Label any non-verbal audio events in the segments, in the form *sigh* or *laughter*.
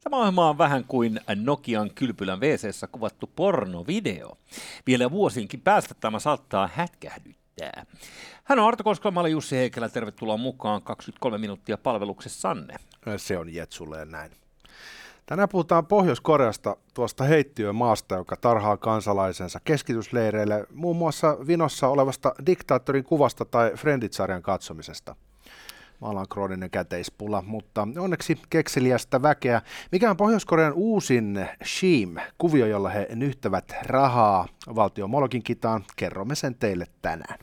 Tämä ohjelma on vähän kuin Nokian kylpylän wc kuvattu pornovideo. Vielä vuosiinkin päästä tämä saattaa hätkähdyttää. Hän on Arto Koskelma, olen Jussi Heikelä. Tervetuloa mukaan 23 minuuttia palveluksessanne. Se on Jetsulle näin. Tänään puhutaan Pohjois-Koreasta, tuosta heittiömaasta, joka tarhaa kansalaisensa keskitysleireille, muun muassa vinossa olevasta diktaattorin kuvasta tai Friendit-sarjan katsomisesta. Maalla on krooninen käteispula, mutta onneksi kekseliästä väkeä. Mikä on Pohjois-Korean uusin Sheem, kuvio, jolla he nyhtävät rahaa valtion Molokin kitaan? Kerromme sen teille tänään.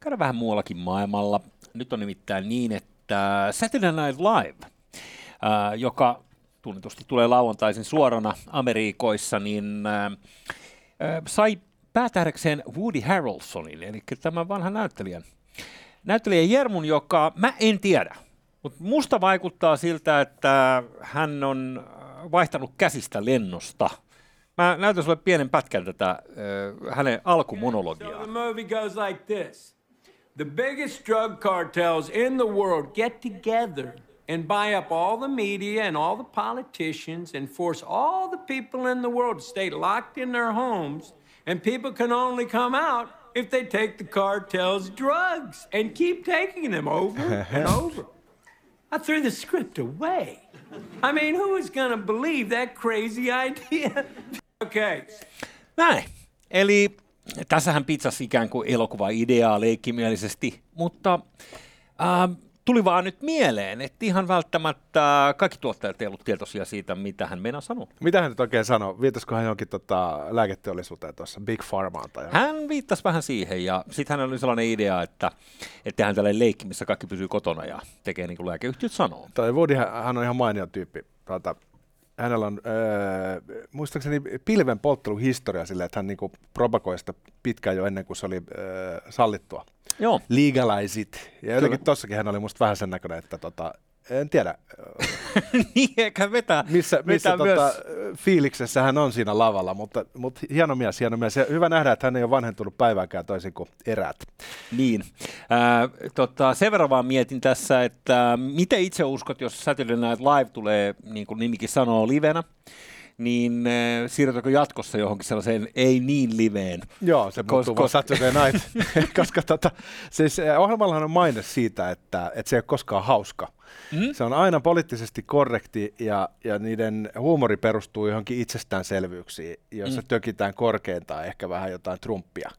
Käydään vähän muuallakin maailmalla. Nyt on nimittäin niin, että Saturday Night Live, joka tunnetusti tulee lauantaisin suorana Amerikoissa, niin äh, äh, sai päätähdekseen Woody Harrelsonin, eli tämän vanhan näyttelijän. Näyttelijä Jermun, joka mä en tiedä, mutta musta vaikuttaa siltä, että hän on vaihtanut käsistä lennosta. Mä näytän sulle pienen pätkän tätä äh, hänen alkumonologiaa. So the goes like this. The biggest drug cartels in the world get together and buy up all the media and all the politicians and force all the people in the world to stay locked in their homes and people can only come out if they take the cartel's drugs and keep taking them over *laughs* and over. I threw the script away. I mean, who is going to believe that crazy *laughs* idea? okay. Näin. Eli tässähän pizzasi ikään kuin elokuva-ideaa leikkimielisesti, mutta äh, tuli vaan nyt mieleen, että ihan välttämättä kaikki tuottajat eivät ollut tietoisia siitä, mitä hän meinaa sanoa. Mitä hän nyt oikein sanoi? Viitasiko hän jonkin tota, lääketeollisuuteen tuossa, Big Pharmaan? Tai hän viittasi vähän siihen ja sitten hänellä oli sellainen idea, että, että tehdään tällainen leikki, missä kaikki pysyy kotona ja tekee niin kuin lääkeyhtiöt sanoo. Toi Woody, hän on ihan mainio tyyppi. Tuota, hänellä on öö, muistaakseni pilven poltteluhistoria sille, että hän niinku propagoi sitä pitkään jo ennen kuin se oli öö, sallittua. Joo. Legalizit. Ja jotenkin tossakin hän oli musta vähän sen näköinen, että tota, en tiedä. *laughs* niin, eikä vetää. Missä, missä vetää tota, myös... fiiliksessä hän on siinä lavalla, mutta, mutta hieno mies, hieno mies. Ja hyvä nähdä, että hän ei ole vanhentunut päivääkään toisin kuin eräät. Niin. Äh, tota, sen verran vaan mietin tässä, että miten itse uskot, jos Saturday Night Live tulee, niin kuin nimikin sanoo, livenä, niin äh, siirrytäänkö jatkossa johonkin sellaiseen ei niin liveen? Joo, se muuttuu Kos- Saturday Night, *laughs* koska tota, siis eh, ohjelmallahan on maine siitä, että, että se ei ole koskaan hauska. Mm? Se on aina poliittisesti korrekti ja, ja niiden huumori perustuu johonkin itsestäänselvyyksiin, joissa mm. tökitään korkeintaan ehkä vähän jotain Trumpia.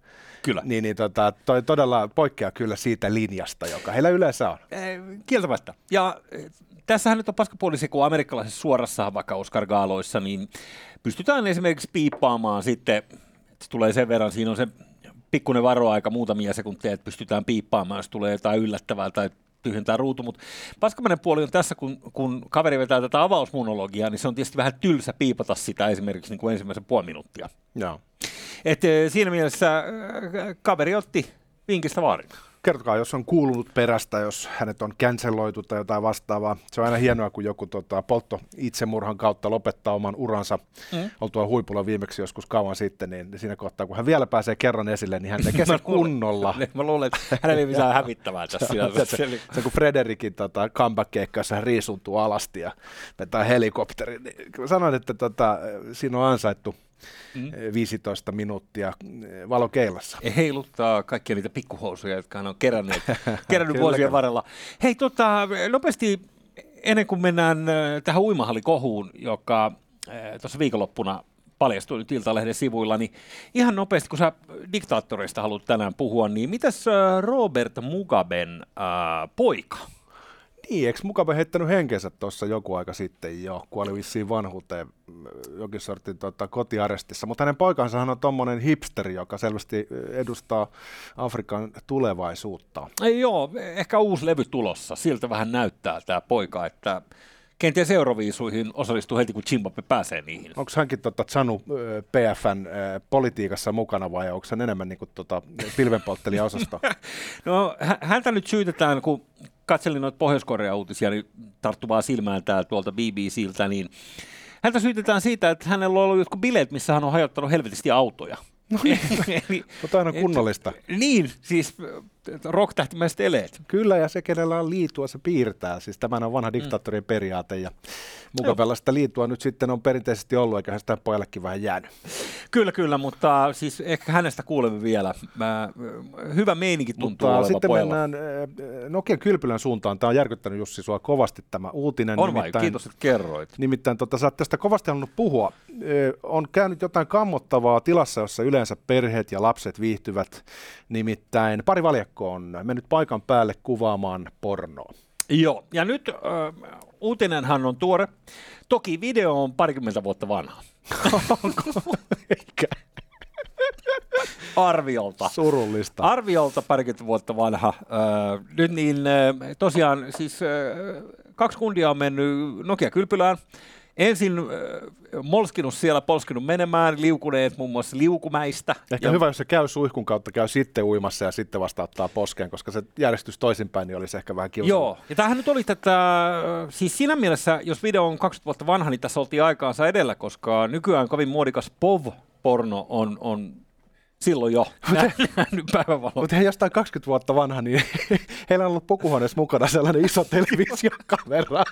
Kyllä. Niin, niin tota, toi todella poikkeaa kyllä siitä linjasta, joka heillä yleensä on. Eh, Kieltämättä. Ja eh, tässähän nyt on paskapuoli se, kun amerikkalaisessa suorassa vaikka Oscar-gaaloissa, niin pystytään esimerkiksi piippaamaan sitten, että tulee sen verran, siinä on se pikkuinen varoaika muutamia sekuntia, että pystytään piippaamaan, jos tulee jotain yllättävää tai tyhjentää ruutu, mutta paskamainen puoli on tässä, kun, kun kaveri vetää tätä avausmonologiaa, niin se on tietysti vähän tylsä piipata sitä esimerkiksi niin kuin ensimmäisen puoli minuuttia. Joo. Et eh, siinä mielessä äh, kaveri otti vinkistä vaarin. Kertokaa, jos on kuulunut perästä, jos hänet on canceloitu tai jotain vastaavaa. Se on aina hienoa, kun joku tota, poltto itsemurhan kautta lopettaa oman uransa mm. oltua huipulla viimeksi joskus kauan sitten, niin siinä kohtaa, kun hän vielä pääsee kerran esille, niin hän tekee sen *laughs* kunnolla. *laughs* Mä luulen, että hänellä ei mitään hävittävää tässä. se, se, se, se, kun Frederikin tota, comeback-keikka, jossa hän riisuntuu alasti ja vetää helikopterin, niin sanoin, että tota, siinä on ansaittu mm. 15 minuuttia valokeilassa. Heiluttaa kaikkia niitä pikkuhousuja, jotka hän on *laughs* kerännyt, kerännyt vuosien varrella. Hei, tota, nopeasti ennen kuin mennään äh, tähän uimahallikohuun, joka tuossa viikonloppuna paljastui nyt Iltalehden sivuilla, niin ihan nopeasti, kun sä diktaattoreista haluat tänään puhua, niin mitäs Robert Mugaben äh, poika? Niin, eikö Mugabe heittänyt henkensä tuossa joku aika sitten jo, kuoli vissiin vanhuuteen jokin sortin tota, kotiarestissa, mutta hänen poikansa on tuommoinen hipsteri, joka selvästi edustaa Afrikan tulevaisuutta. Ei joo, ehkä uusi levy tulossa, siltä vähän näyttää tämä poika, että kenties euroviisuihin osallistuu heti, kun Zimbabwe pääsee niihin. Onko hänkin tota, Chanu PFN politiikassa mukana vai onko hän enemmän niin kuin, tota, pilvenpolttelija-osasto? *laughs* no, häntä nyt syytetään, kun katselin noita Pohjois-Korean uutisia, niin tarttuvaa silmään tää tuolta BBCltä, niin häntä syytetään siitä, että hänellä on ollut jotkut bileet, missä hän on hajottanut helvetisti autoja. No *laughs* niin, Eli, mutta aina kunnollista. niin, siis rock-tähtimäiset eleet. Kyllä, ja se, kenellä on liitua, se piirtää. Siis tämä on vanha diktaattorien periaate, ja mukavalla sitä liitua nyt sitten on perinteisesti ollut, eikä sitä pojallekin vähän jäänyt. Kyllä, kyllä, mutta siis ehkä hänestä kuulemme vielä. Mä, hyvä meininki tuntuu Mutta sitten pojalla. mennään äh, Nokian kylpylän suuntaan. Tämä on järkyttänyt Jussi sua kovasti tämä uutinen. On vai? Kiitos, että kerroit. Nimittäin tota, sä oot tästä kovasti halunnut puhua. Ö, on käynyt jotain kammottavaa tilassa, jossa yleensä perheet ja lapset viihtyvät. Nimittäin pari valjakko on mennyt paikan päälle kuvaamaan pornoa. Joo, ja nyt äh, uutinenhan on tuore. Toki video on parikymmentä vuotta vanha. Eikä *laughs* Arviolta. surullista. Arviolta parikymmentä vuotta vanha. Äh, nyt niin äh, tosiaan siis äh, kaksi kundia on mennyt Nokia-kylpylään. Ensin äh, molskinut siellä, polskinut menemään, liukuneet muun muassa liukumäistä. Ehkä ja... hyvä, jos se käy suihkun kautta, käy sitten uimassa ja sitten vasta ottaa poskeen, koska se järjestys toisinpäin niin olisi ehkä vähän kiusallista. Joo, ja tämähän nyt oli tätä, äh, siis siinä mielessä, jos video on 20 vuotta vanha, niin tässä oltiin aikaansa edellä, koska nykyään kovin muodikas POV-porno on, on silloin jo nähnyt. Mutta hei, jostain 20 vuotta vanha, niin *laughs* heillä on ollut pukuhuoneessa mukana sellainen iso televisiokamera.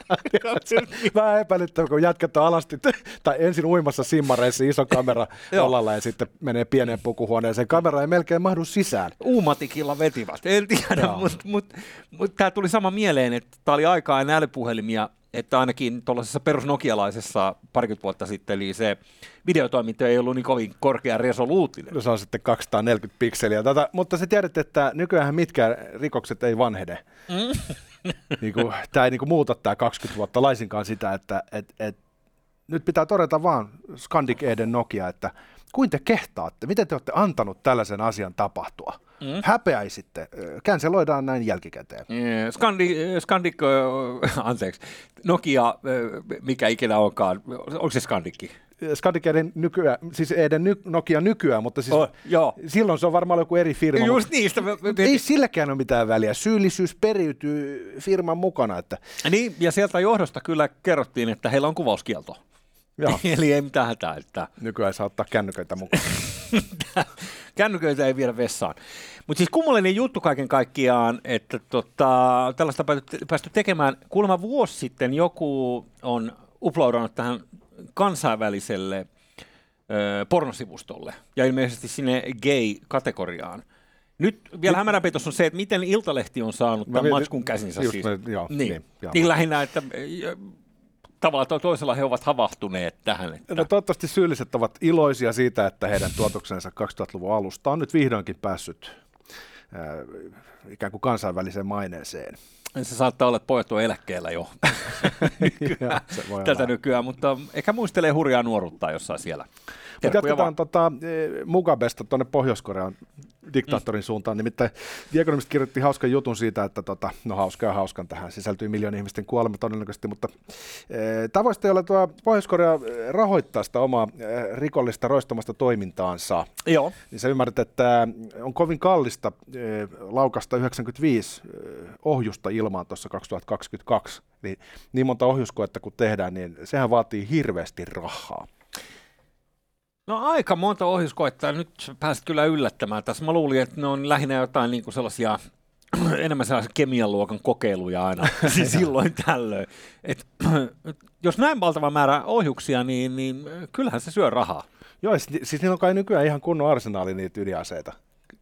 *laughs* Vähän epäilyttävä, kun jätkät on alasti, tai ensin uimassa simmareissa iso kamera *laughs* Joo. olalla ja sitten menee pieneen pukuhuoneeseen. Kamera ei melkein mahdu sisään. Uumatikilla vetivät, en tiedä, mutta mut, mut, tämä tuli sama mieleen, että tämä oli aikaa ennen älypuhelimia, että ainakin tuollaisessa perusnokialaisessa parikymmentä vuotta sitten, eli se videotoiminto ei ollut niin kovin korkea resoluutinen. No se on sitten 240 pikseliä. Tätä, mutta se tiedät, että nykyään mitkään rikokset ei vanhene. Mm. niin kuin, tämä ei niin kuin muuta tämä 20 vuotta laisinkaan sitä, että et, et, nyt pitää todeta vaan Scandic Eden Nokia, että kuin te kehtaatte, miten te olette antanut tällaisen asian tapahtua? Mm. Häpeäisitte. Känseloidaan näin jälkikäteen. Eh, Skandi, Skandik, anteeksi, Nokia, mikä ikinä onkaan, onko se Skandikki? Scandic Eden nykyään, siis Eden ny, Nokia nykyään, mutta siis Oh, joo. silloin se on varmaan joku eri firma. Just niistä. me- me- ei silläkään ole mitään väliä. Syyllisyys periytyy firman mukana. Että, Niin, ja sieltä johdosta kyllä kerrottiin, että heillä on kuvauskielto. joo, *laughs* Eli ei mitään hätää, että nykyään saa ottaa kännyköitä mukaan. *laughs* kännyköitä ei viedä vessaan. Mutta siis kummallinen juttu kaiken kaikkiaan, että tota, tällaista on päästy- tekemään. Kuulemma vuosi sitten joku on uploadannut tähän kansainväliselle ö, pornosivustolle ja ilmeisesti sinne gay-kategoriaan. Nyt vielä hämäränpeitos on se, että miten Iltalehti on saanut Mä tämän matskun käsinsä. just siis. joo, niin, niin, niin, joo. niin lähinnä, että tavalla tai toisella he ovat havahtuneet tähän. Että, No toivottavasti syylliset ovat iloisia siitä, että heidän tuotoksensa 2000-luvun alusta on nyt vihdoinkin päässyt äh, ikään kuin kansainväliseen maineeseen. Se saattaa olla, että pojat on eläkkeellä jo *laughs* Ja se voi tätä olla. nykyään, mutta ehkä muistelee hurjaa nuoruutta jossain siellä. Mut Terkkuja Jatketaan tota, eh, Mugabesta tuonne Pohjois-Korean diktaattorin suuntaan. Nimittäin The Economist kirjoitti hauskan jutun siitä, että tota, no hauska ja hauskan tähän sisältyy miljoonien ihmisten kuolema todennäköisesti, mutta eh, tavoiste olla tuo Pohjois-Korea eh, rahoittaa sitä omaa eh, rikollista roistamasta toimintaansa. Joo. Niin sä ymmärrät, että on kovin kallista eh, laukasta 95 eh, ohjusta ilmaan tuossa 2022. Niin, niin monta ohjuskoetta kun tehdään, niin sehän vaatii hirveästi rahaa. No aika monta ohjuskoittaa. Nyt pääsit kyllä yllättämään tässä. Mä luulin, että ne on lähinnä jotain niin kuin sellaisia *clears throat* enemmän sellaisia kemian luokan kokeiluja aina *laughs* siis silloin tällöin. Et, *clears throat* jos näin valtava määrä ohjuksia, niin, niin kyllähän se syö rahaa. Joo, siis, siis niillä on kai nykyään ihan kunnon arsenaali niitä ydinaseita.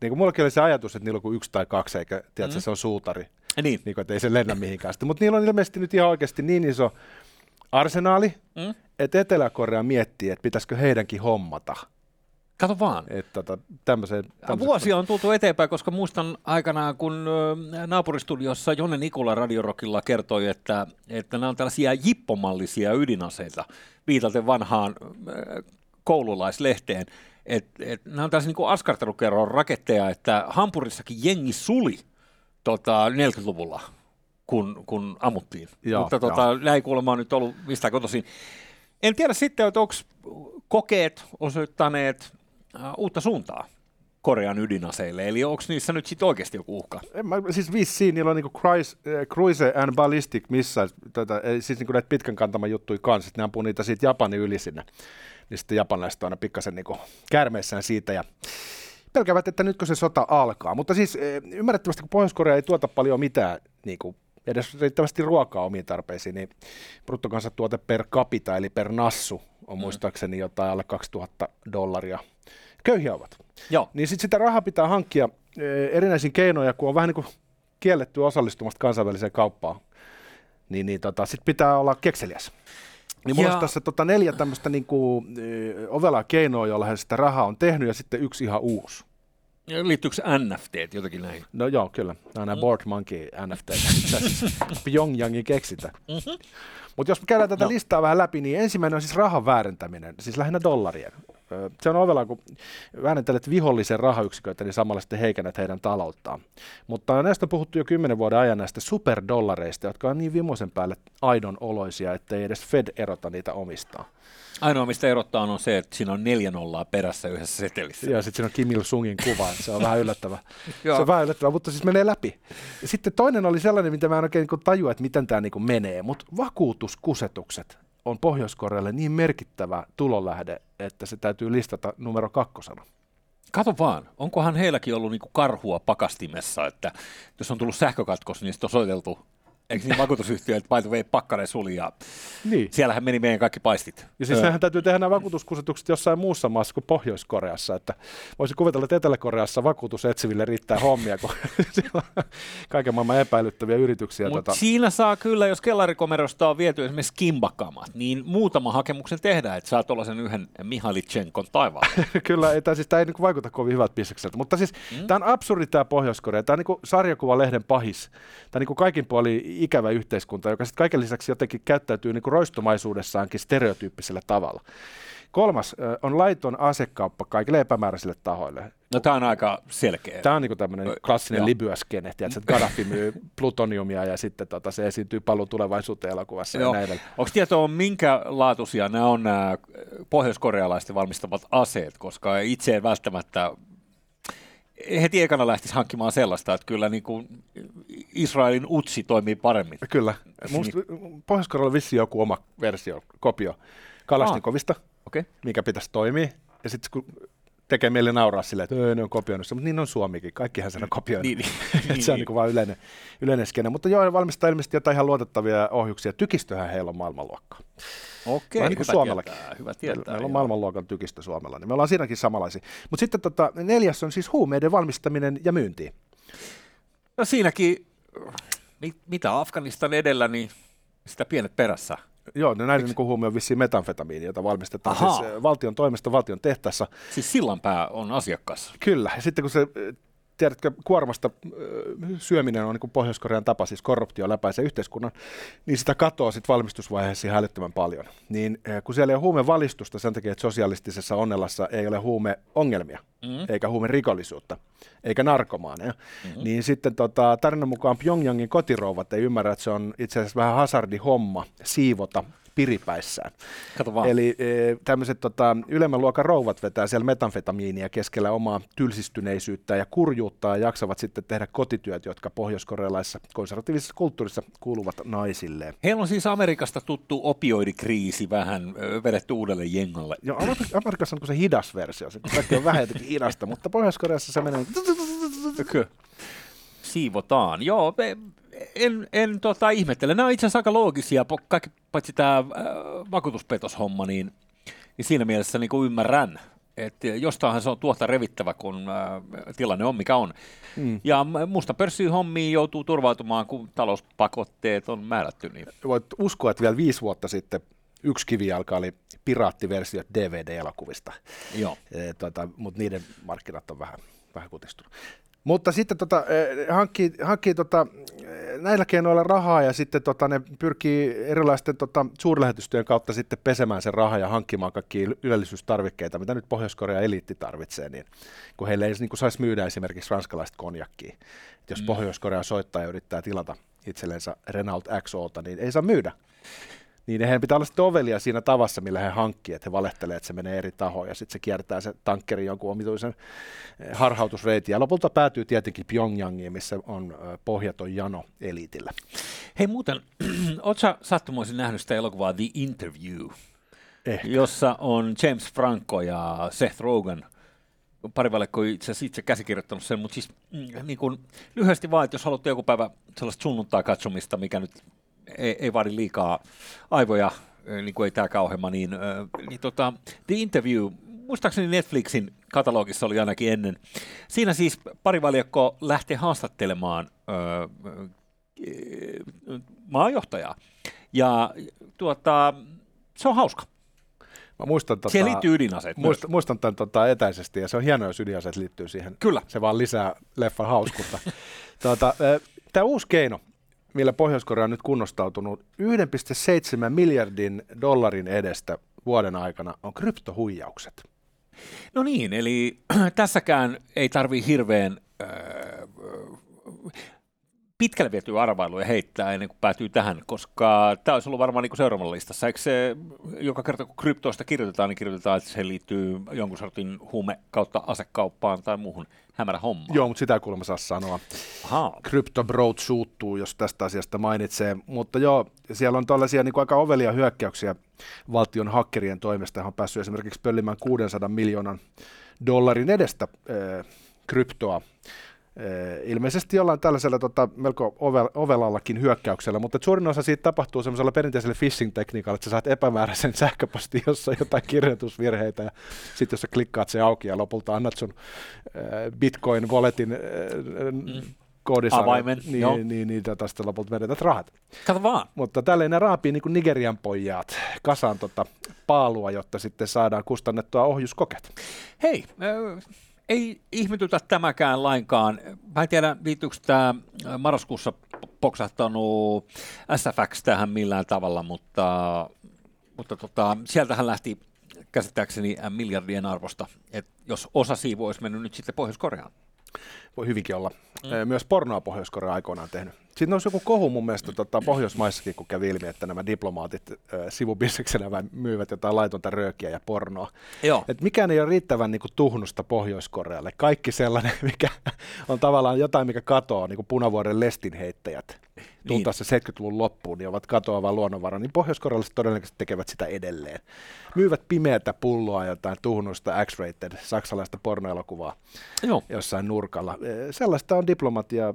Niin kuin mullakin oli se ajatus, että niillä on kuin yksi tai kaksi, eikä tiedätkö, mm. se on suutari. Niin. Niin kuin, että ei se lennä mihinkään. Mutta niillä on ilmeisesti nyt ihan oikeasti niin iso arsenaali, Mm? Että Etelä-Korea miettii, että pitäisikö heidänkin hommata. Kato vaan. Että tota, tämmöiseen, tämmöiset- Vuosia on tultu eteenpäin, koska muistan aikanaan, kun naapuristudiossa Jonne Nikula Radiorokilla kertoi, että, että nämä on tällaisia jippomallisia ydinaseita, viitaten vanhaan koululaislehteen. Et, et, nämä on tällaisia niin askartelukerron raketteja, että Hampurissakin jengi suli tota, 40-luvulla, kun, kun ammuttiin. Joo, Mutta tota, näin kuulemma on nyt ollut mistä kotoisin. En tiedä sitten, että onko kokeet osoittaneet äh, uutta suuntaa Korean ydinaseille, eli onko niissä nyt sitten oikeasti joku uhka? En mä, siis vissiin niillä on niinku cruise, eh, cruise and ballistic missiles, tätä, siis niinku näitä pitkän kantaman juttuja kanssa, ne ampuu niitä siitä Japanin yli sinne. niin sitten japanilaiset on aina pikkasen niin käärmeissään siitä ja pelkävät, että nytkö se sota alkaa. Mutta siis eh, ymmärrettävästi, kun Pohjois-Korea ei tuota paljon mitään niin kuin edes riittävästi ruokaa omiin tarpeisiin, niin bruttokansantuote per capita, eli per nassu, on mm. muistaakseni jotain alle 2000 dollaria. Köyhiä ovat. Joo. Niin sitten sitä rahaa pitää hankkia eh, erinäisin keinoja, kun on vähän niin kuin kielletty osallistumasta kansainväliseen kauppaan. Niin, niin tota, sitten pitää olla kekseliäs. Niin mulla Ja- olisi tässä tota neljä tämmöistä niin kuin, ovelaa keinoa, jolla sitä rahaa on tehnyt, ja sitten yksi ihan uusi. Liittyykö NFT jotenkin näihin? No joo, kyllä. Nämä on nämä Board Monkey NFT. Pyongyangin keksitä. Mm-hmm. Mutta jos me käydään tätä No. listaa vähän läpi, niin ensimmäinen on siis rahan väärentäminen, siis lähinnä dollarien. Se on ovella, kun väärentelet vihollisen rahayksiköitä, niin samalla sitten heikennät heidän talouttaan. Mutta näistä on puhuttu jo kymmenen vuoden ajan näistä superdollareista, jotka on niin vimoisen päälle aidon oloisia, ettei edes Fed erota niitä omistaan. Ainoa, mistä erottaa on se, että siinä on neljä nollaa perässä yhdessä setelissä. Ja sitten siinä on Kim Il-sungin kuva, se on vähän yllättävä. *laughs* se Joo. on vähän yllättävä, mutta siis menee läpi. Sitten toinen oli sellainen, mitä mä en oikein niin tajua, että miten tämä niin menee, mutta vakuutuskusetukset on Pohjois-Korealle niin merkittävä tulolähde, että se täytyy listata numero kakkosena. Kato vaan, onkohan heilläkin ollut niinku karhua pakastimessa, että jos on tullut sähkökatkos, niin sitten on soiteltu, eikö niin vakuutusyhtiö, että by the way, pakkare suli ja Niin. siellähän meni meidän kaikki paistit. Ja siis nehän täytyy tehdä nämä vakuutuskusetukset jossain muussa maassa kuin Pohjois-Koreassa. Että voisi kuvitella, että Etelä-Koreassa vakuutusetsiville riittää hommia, kun *laughs* siellä on kaiken maailman epäilyttäviä yrityksiä. Mutta tota, siinä saa kyllä, jos kellarikomerosta on viety esimerkiksi kimbakamat, niin muutama hakemuksen tehdään, että saa tuollaisen yhden Mihalitchenkon taivaan. *laughs* Kyllä, ei, tämä, siis, tämä ei niin vaikuta kovin hyvältä bisnekseltä. Mutta siis mm. tämä on absurdi tämä Pohjois-Korea. Tämä on niin sarjakuvalehden pahis. Tämä on niin kaikin puolin ikävä yhteiskunta, joka sitten kaiken lisäksi jotenkin käyttäytyy niin roistomaisuudessaankin stereotyyppisellä tavalla. Kolmas on laiton asekauppa kaikille epämääräisille tahoille. No tämä on aika selkeä. Tämä on niin tämmöinen klassinen Joo. Libya-skene, tiedätkö, että Gaddafi myy *laughs* plutoniumia ja sitten tota, se esiintyy paluu tulevaisuuteen elokuvassa ja näin edelleen. Onko tietoa, minkä laatuisia nämä on nämä pohjoiskorealaisten valmistamat aseet, koska itse en välttämättä heti ekana lähtisi hankkimaan sellaista, että kyllä niin kuin Israelin utsi toimii paremmin. Kyllä. Musta Pohjois-Korealla on vissiin joku oma versio, kopio Kalashnikovista. Okay. mikä pitäisi toimia. Ja sitten kun tekee meille nauraa silleen, että "Öö, ne on kopioinut mutta niin on Suomikin. Kaikkihan sen on kopioinut. Niin, niin. *laughs* Se on niin vaan yleinen, yleinen skene. Mutta joo, ne valmistaa ilmeisesti jotain ihan luotettavia ohjuksia. Tykistöhän heillä on maailmanluokkaa. Okei, Vähän niin kuin hyvä Suomellakin. tietää, hyvä Meillä, tietää. meillä on maailmanluokan tykistö Suomella, niin me ollaan siinäkin samanlaisia. Mutta sitten tota, neljäs on siis huumeiden valmistaminen ja myynti. No siinäkin, mit, mitä Afganistan edellä, niin sitä pienet perässä. Joo, ne näiden niin huume on vissiin metanfetamiini, jota valmistetaan siis eh, valtion toimesta valtion tehtaassa. Siis sillanpää on asiakas. Kyllä, ja sitten kun se, tiedätkö, kuormasta syöminen on niin Pohjois-Korean tapa, siis korruptio läpäisee yhteiskunnan, niin sitä katoaa sitten valmistusvaiheessa ihan älyttömän paljon. Niin kun siellä ei ole huumevalistusta sen takia, että sosialistisessa onnellassa ei ole huumeongelmia, mm. eikä huumerikollisuutta, eikä narkomaaneja, mm-hmm. niin sitten tota, tarinan mukaan Pyongyangin kotirouvat ei ymmärrä, että se on itse asiassa vähän hazardi homma siivota piripäissään. Kato vaan. Eli e, tämmöiset tota, ylemmän luokan rouvat vetää siellä metanfetamiinia keskellä omaa tylsistyneisyyttä ja kurjuutta ja jaksavat sitten tehdä kotityöt, jotka pohjoiskorealaisessa konservatiivisessa kulttuurissa kuuluvat naisille. Heillä on siis Amerikasta tuttu opioidikriisi vähän vedetty uudelle jengalle. Amer- Amerikassa on kuin se hidas versio, se kaikki on vähän jotenkin hidasta, mutta Pohjois-Koreassa se menee Siivotaan. Joo, me- en, en tota, ihmettele. Nämä on itse asiassa aika loogisia, kaikki paitsi tämä äh, vakuutuspetoshomma, niin, niin siinä mielessä niin kuin ymmärrän, että jostainhan se on tuosta revittävä, kun äh, tilanne on mikä on. Mm. Ja musta pörssin hommiin joutuu turvautumaan, kun talouspakotteet on määrätty. Niin. voit uskoa, että vielä viisi vuotta sitten yksi kivijalka oli piraattiversio DVD-elokuvista, Joo. e, tota, mutta niiden markkinat on vähän, vähän kutistunut. Mutta sitten tota, eh, hankkii, hankkii tota, eh, näillä keinoilla rahaa ja sitten tota, ne pyrkii erilaisten tota, suurlähetystyön kautta sitten pesemään sen rahaa ja hankkimaan kaikki ylellisyystarvikkeita, mitä nyt Pohjois-Korea eliitti tarvitsee, niin kun heille ei niin kuin saisi myydä esimerkiksi ranskalaista konjakkia. Et jos mm. Pohjois-Korea soittaa ja yrittää tilata itsellensä Renault XOta, niin ei saa myydä. Niin heidän pitää olla ovelia siinä tavassa, millä he hankkii, että he valehtelee, että se menee eri tahoon ja sitten se kiertää se tankkeri jonkun omituisen eh, harhautusreitin. Ja lopulta päätyy tietenkin Pyongyangiin, missä on eh, pohjaton jano eliitillä. Hei muuten, *clears throat* ootko sattumoisin nähnyt sitä elokuvaa The Interview? Ehkä. jossa on James Franco ja Seth Rogen. Pari valekko itse asiassa itse käsikirjoittanut sen, mutta siis mm, niin kuin, lyhyesti vaan, että jos haluatte joku päivä sellaista sunnuntaa katsomista, mikä nyt ei, ei vaadi liikaa aivoja, niin kuin ei tämäkään ohjelma, niin, niin tota, The Interview, muistaakseni Netflixin katalogissa oli ainakin ennen. Siinä siis parivaljakko lähti haastattelemaan öö, maajohtajaa. Ja tuota, se on hauska. Mä muistan, tota, Siihen liittyy ydinaseet muistan, muistan tämän tota, etäisesti, ja se on hienoa, jos ydinaseet liittyy siihen. Kyllä. Se vaan lisää leffan hauskuutta. *laughs* tuota, Tämä uusi keino, millä Pohjois-Korea on nyt kunnostautunut 1,7 miljardin dollarin edestä vuoden aikana, on kryptohuijaukset. No niin, eli *clears throat* tässäkään ei tarvi hirveän äh, pitkälle vietyä arvailuja heittää ennen kuin päätyy tähän, koska tämä olisi ollut varmaan niin seuraavalla listassa. Eikö se joka kerta kun kryptoista kirjoitetaan, niin kirjoitetaan, että se liittyy jonkun sortin huume kautta asekauppaan tai muuhun hämärä homma. Joo, mutta sitä ei kuulemma saa sanoa. Aha. Cryptobroad suuttuu, jos tästä asiasta mainitsee. Mutta joo, siellä on tällaisia niin kuin aika ovelia hyökkäyksiä valtion hakkerien toimesta, johon on päässyt esimerkiksi pöllimään 600 miljoonan dollarin edestä äh, kryptoa ilmeisesti jollain tällaisella tota, melko ovel, ovelallakin hyökkäyksellä, mutta suurin osa siitä tapahtuu semmoisella perinteisellä phishing-tekniikalla, että sä saat epämääräisen *laughs* sähköpostin, jossa on jotain kirjoitusvirheitä, ja sitten jos sä klikkaat se auki ja lopulta annat sun äh, Bitcoin-walletin äh, mm. koodissa, Avaimen, niin, joo. niin, niin, niin tota, sitten lopulta menetät rahat. Kato vaan. Mutta tälleen ne raapii niin kuin Nigerian pojat kasaan tota paalua, jotta sitten saadaan kustannettua ohjuskokeet. Hei, äh ei ihmetytä tämäkään lainkaan. Mä en tiedä, liittyykö tämä marraskuussa poksahtanut SFX tähän millään tavalla, mutta, mutta tota, sieltähän lähti käsittääkseni miljardien arvosta, että jos osa siivu olisi mennyt nyt sitten Pohjois-Koreaan. Voi hyvinkin olla. Mm. Myös pornoa Pohjois-Korea aikoinaan tehnyt. Sitten olisi joku kohu mun mielestä tota, Pohjoismaissakin, kun kävi ilmi, että nämä diplomaatit äh, sivubisneksenä myyvät jotain laitonta röökiä ja pornoa. Joo. Et mikään ei ole riittävän niin kuin, tuhnusta Pohjois-Korealle. Kaikki sellainen, *laughs* mikä on tavallaan jotain, mikä katoaa, niin kuin punavuoren lestinheittäjät tultaa niin. se 70-luvun loppuun, niin ovat katoava luonnonvara, niin pohjoiskorealaiset todennäköisesti tekevät sitä edelleen. Myyvät pimeätä pulloa jotain tuhnuista X-rated saksalaista pornoelokuvaa Joo. jossain nurkalla. Sellaista on diplomatia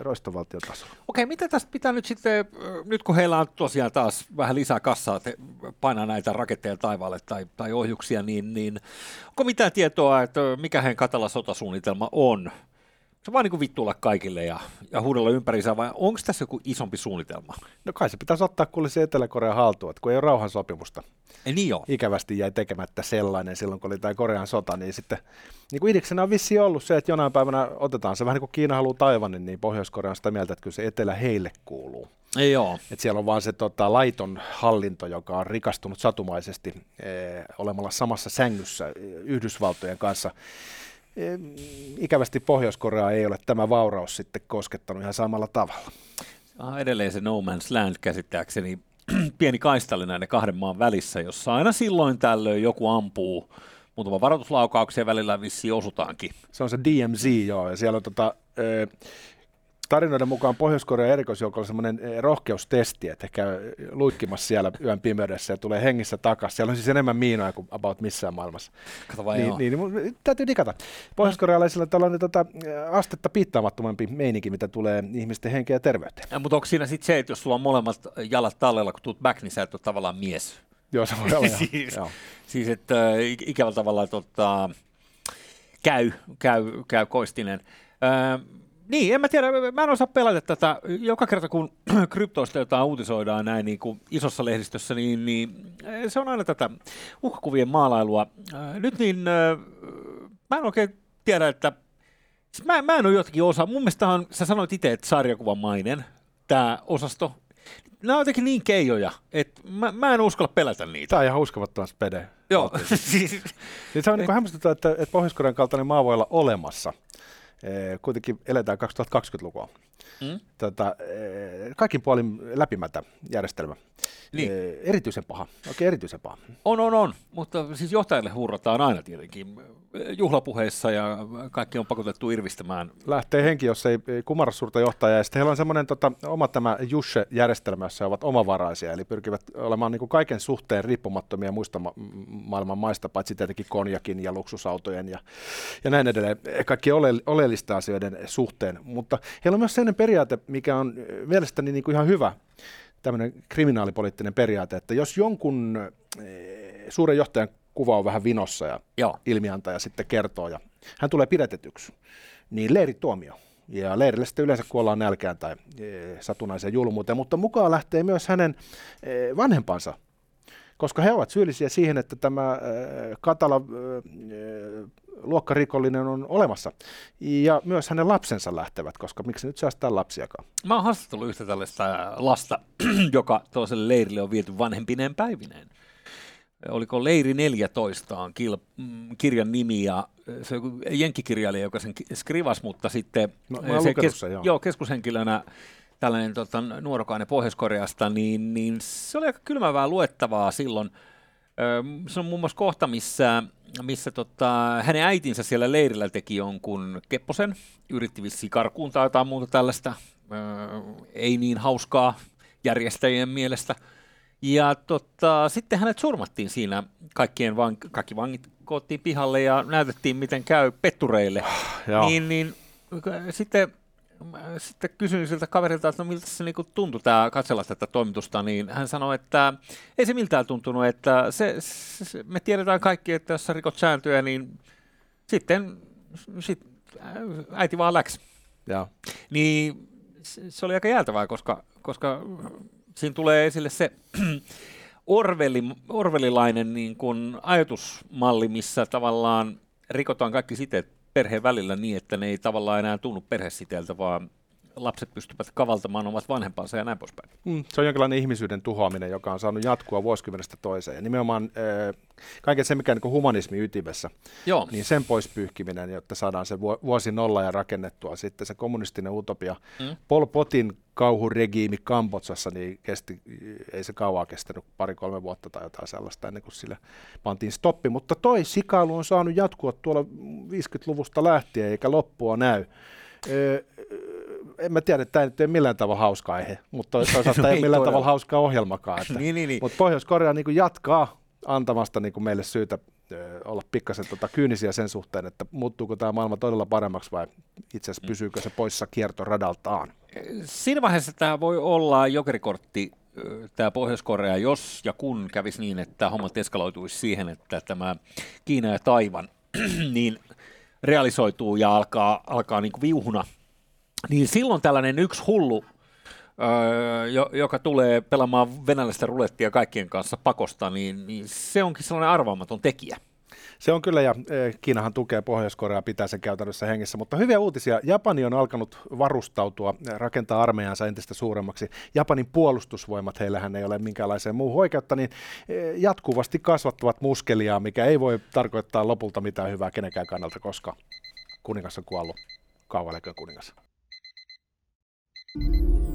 roistovaltion tasolla. Okei, mitä tästä pitää nyt sitten, nyt kun heillä on tosiaan taas vähän lisää kassaa te, painaa näitä raketteja taivaalle tai, tai ohjuksia, niin, niin onko mitään tietoa, että mikä heidän katala sotasuunnitelma on? Se vaan niin vittuilla kaikille ja, ja huudella ympäriinsä, vai onko tässä joku isompi suunnitelma? No kai se pitäisi ottaa kuule se Etelä-Korean haltuun, että kun ei ole rauhansopimusta. Ei niin joo. Ikävästi jäi tekemättä sellainen silloin, kun oli tämä Korean sota, niin sitten niin kuin idiksenä on vissi ollut se, että jonain päivänä otetaan se vähän niin kuin Kiina haluaa Taivanin, niin Pohjois-Korea on sitä mieltä, että kyllä se Etelä heille kuuluu. Ei joo. Et siellä on vaan se tota, laiton hallinto, joka on rikastunut satumaisesti ee, olemalla samassa sängyssä Yhdysvaltojen kanssa ikävästi Pohjois-Korea ei ole tämä vauraus sitten koskettanut ihan samalla tavalla. Ah, edelleen se No Man's Land käsittääkseni *clears throat* pieni kaistalle näiden kahden maan välissä, jossa aina silloin tällöin joku ampuu muutama varoituslaukauksia välillä vissiin osutaankin. Se on se DMZ, joo, ja siellä on tota, tarinoiden mukaan Pohjois-Korean erikoisjoukolla semmoinen eh, rohkeustesti, että käy luikkimassa siellä yön pimeydessä ja tulee hengissä takaisin. Siellä on siis enemmän miinoja kuin about missään maailmassa. Kato vai niin, joo. niin, niin, täytyy digata. Pohjois-korealaisilla tällainen tota, astetta piittaamattomampi meininki, mitä tulee ihmisten henkeä ja terveyteen. Ja, mutta onko siinä sitten se, että jos sulla on molemmat jalat tallella, kun tuut back, niin sä et ole tavallaan mies? Joo, se voi olla. *laughs* siis, siis, että äh, ikävällä tavalla tota, käy, käy, käy koistinen. Äh, niin, en mä tiedä, mä en osaa pelata tätä. Joka kerta kun *clears throat* kryptoista jotain uutisoidaan näin niin kuin isossa lehdistössä, niin, niin eh, se on aina tätä uhkakuvien maalailua. Äh, nyt niin, äh, mä en oikein tiedä, että siis mä, mä en ole jotenkin osa. Mun mielestä on, sä sanoit itse, että sarjakuvamainen tämä osasto. Nämä on jotenkin niin keijoja, että mä, mä en uskalla pelätä niitä. Tämä on ihan uskomattoman spede. Joo. *laughs* siis, se on niin hämmästyttävää, että, että Pohjois-Korean kaltainen maa voi olla olemassa – kuitenkin eletään 2020-lukua. Mm? Tota, kaikin puolin läpimätä järjestelmä. Niin. Erityisen paha, oikein erityisen paha. On, on, on, mutta siis johtajille hurrataan aina tietenkin juhlapuheissa ja kaikki on pakotettu irvistämään. Lähtee henki, jos ei kumara suurta johtajaa. Ja sitten heillä on semmoinen tota, oma tämä Jusche-järjestelmä, jossa ovat omavaraisia, eli pyrkivät olemaan niin kuin kaiken suhteen riippumattomia muista ma- maailman maista, paitsi tietenkin konjakin ja luksusautojen ja, ja näin edelleen, kaikki ole, oleellista asioiden suhteen. Mutta heillä on myös sellainen periaate, mikä on mielestäni niin kuin ihan hyvä, tämmöinen kriminaalipoliittinen periaate, että jos jonkun suuren johtajan kuva on vähän vinossa ja Joo. ilmiantaja sitten kertoo ja hän tulee pidetetyksi, niin leirituomio. Ja leirille sitten yleensä kuollaan nälkään tai e, satunnaiseen julmuuteen, mutta mukaan lähtee myös hänen e, vanhempansa, koska he ovat syyllisiä siihen, että tämä e, katala luokkarikollinen on olemassa. Ja myös hänen lapsensa lähtevät, koska miksi nyt säästää lapsiakaan? Mä oon haastatellut yhtä tällaista lasta, *clears throat* joka toiselle leirille on viety vanhempineen päivineen oliko Leiri 14 on kil, mm, kirjan nimi ja se on jenkkikirjailija, joka sen skrivas, mutta sitten no, se kes, joo. Joo, keskushenkilönä tällainen tota, nuorokainen Pohjois-Koreasta, niin, niin se oli aika kylmävää luettavaa silloin. Se on muun muassa kohta, missä, missä tota, hänen äitinsä siellä leirillä teki jonkun kepposen, yritti vissiin karkuun tai jotain muuta tällaista, ei niin hauskaa järjestäjien mielestä – ja tota, sitten hänet surmattiin siinä, kaikkien van, kaikki vangit koottiin pihalle ja näytettiin, miten käy pettureille. niin, niin sitten sitten kysyin siltä kaverilta, että no miltä se niinku tuntui tämä katsella tätä toimitusta, niin hän sanoi, että ei se miltään tuntunut, että se, se, me tiedetään kaikki, että jos sä rikot sääntöjä, niin sitten sit, äiti vaan läks. Ja. Niin se oli aika jäätävää, koska, koska siinä tulee esille se *clears throat* Orwelli, orvelilainen niin kuin ajatusmalli, missä tavallaan rikotaan kaikki siteet perheen välillä niin, että ne ei tavallaan enää tunnu perhesiteeltä, vaan lapset pystyvät kavaltamaan omat vanhempansa ja näin poispäin. Mm, se on jonkinlainen ihmisyyden tuhoaminen, joka on saanut jatkua vuosikymmenestä toiseen. Ja nimenomaan äh, kaiken se, mikä on niin humanismi ytimessä, Joo. niin sen pois pyyhkiminen, jotta saadaan se vuosi nolla ja rakennettua sitten se kommunistinen utopia. Mm. Pol Potin kauhuregiimi Kambotsassa, niin kesti, ei se kauaa kestänyt, pari-kolme vuotta tai jotain sellaista, ennen kuin sille pantiin stoppi. Mutta toi sikailu on saanut jatkua tuolla 50-luvusta lähtien, eikä loppua näy en mä tiedä, että tämä ei ole millään tavalla hauska aihe, mutta toisaalta *laughs* no ei, ei millään tavalla hauska ohjelmakaan. Että, *laughs* niin, niin, niin. Mutta Pohjois-Korea niin jatkaa antamasta niin kuin meille syytä olla pikkasen tota kyynisiä sen suhteen, että muuttuuko tämä maailma todella paremmaksi vai itse asiassa pysyykö se poissa kiertoradaltaan? Siinä vaiheessa tämä voi olla jokerikortti tämä Pohjois-Korea, jos ja kun kävisi niin, että hommat eskaloituisi siihen, että tämä Kiina ja Taivan *clears throat* niin realisoituu ja alkaa, alkaa niin kuin viuhuna niin silloin tällainen yksi hullu, öö, joka tulee pelaamaan venäläistä rulettia kaikkien kanssa pakosta, niin, niin se onkin sellainen arvaamaton tekijä. Se on kyllä, ja e, Kiinahan tukee Pohjois-Korea, pitää sen käytännössä hengissä, mutta hyviä uutisia. Japani on alkanut varustautua, rakentaa armeijansa entistä suuremmaksi. Japanin puolustusvoimat, heillähän ei ole minkäänlaiseen muuhun oikeutta, niin e, jatkuvasti kasvattavat muskeliaa, mikä ei voi tarkoittaa lopulta mitään hyvää kenenkään kannalta, koska kuningas on kuollut. Kauan kuningas. Música